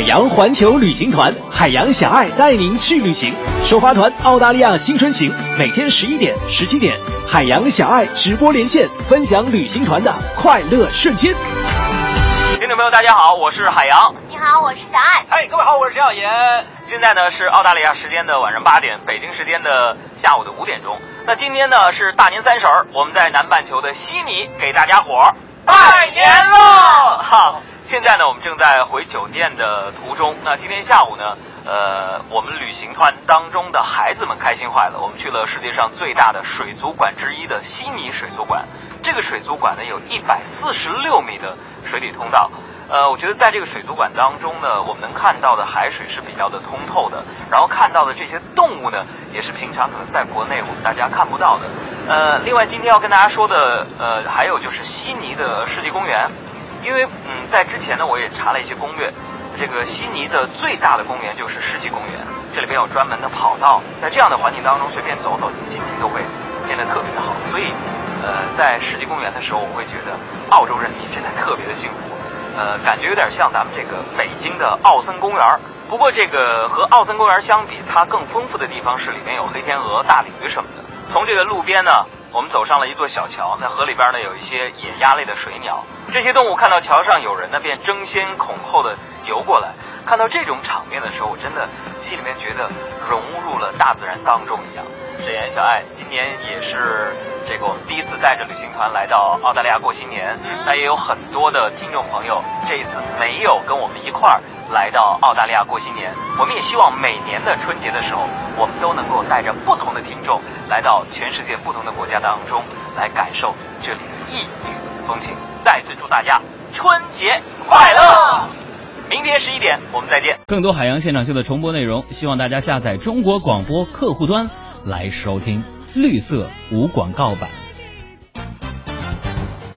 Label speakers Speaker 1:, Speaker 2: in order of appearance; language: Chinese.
Speaker 1: 海洋环球旅行团，海洋小爱带您去旅行。首发团澳大利亚新春行，每天十一点、十七点，海洋小爱直播连线，分享旅行团的快乐瞬间。
Speaker 2: 听众朋友，大家好，我是海洋。
Speaker 3: 你好，我是小爱。
Speaker 2: 哎，各位好，我是陈小岩。现在呢是澳大利亚时间的晚上八点，北京时间的下午的五点钟。那今天呢是大年三十儿，我们在南半球的悉尼给大家伙儿拜年喽！哈，正在回酒店的途中。那今天下午呢，呃，我们旅行团当中的孩子们开心坏了，我们去了世界上最大的水族馆之一的悉尼水族馆。这个水族馆呢有一百四十六米的水底通道。呃，我觉得在这个水族馆当中呢，我们能看到的海水是比较的通透的，然后看到的这些动物呢，也是平常可能在国内我们大家看不到的。呃，另外今天要跟大家说的，呃，还有就是悉尼的世纪公园，因为嗯，在之前呢，我也查了一些攻略，这个悉尼的最大的公园就是世纪公园，这里边有专门的跑道，在这样的环境当中随便走走，你心情都会变得特别的好。所以，呃，在世纪公园的时候，我会觉得澳洲人民真的特别的幸福。呃，感觉有点像咱们这个北京的奥森公园不过这个和奥森公园相比，它更丰富的地方是里面有黑天鹅、大鲤鱼什么的。从这个路边呢，我们走上了一座小桥，在河里边呢有一些野鸭类的水鸟。这些动物看到桥上有人呢，便争先恐后的游过来。看到这种场面的时候，我真的心里面觉得融入了大自然当中一样。沈岩、小爱，今年也是这个我们第一次带着旅行团来到澳大利亚过新年。那也有很多的听众朋友这一次没有跟我们一块儿来到澳大利亚过新年。我们也希望每年的春节的时候，我们都能够带着不同的听众来到全世界不同的国家当中，来感受这里的异域风情。再次祝大家春节快乐！明天十一点我们再见。
Speaker 4: 更多海洋现场秀的重播内容，希望大家下载中国广播客户端来收听。绿色无广告版。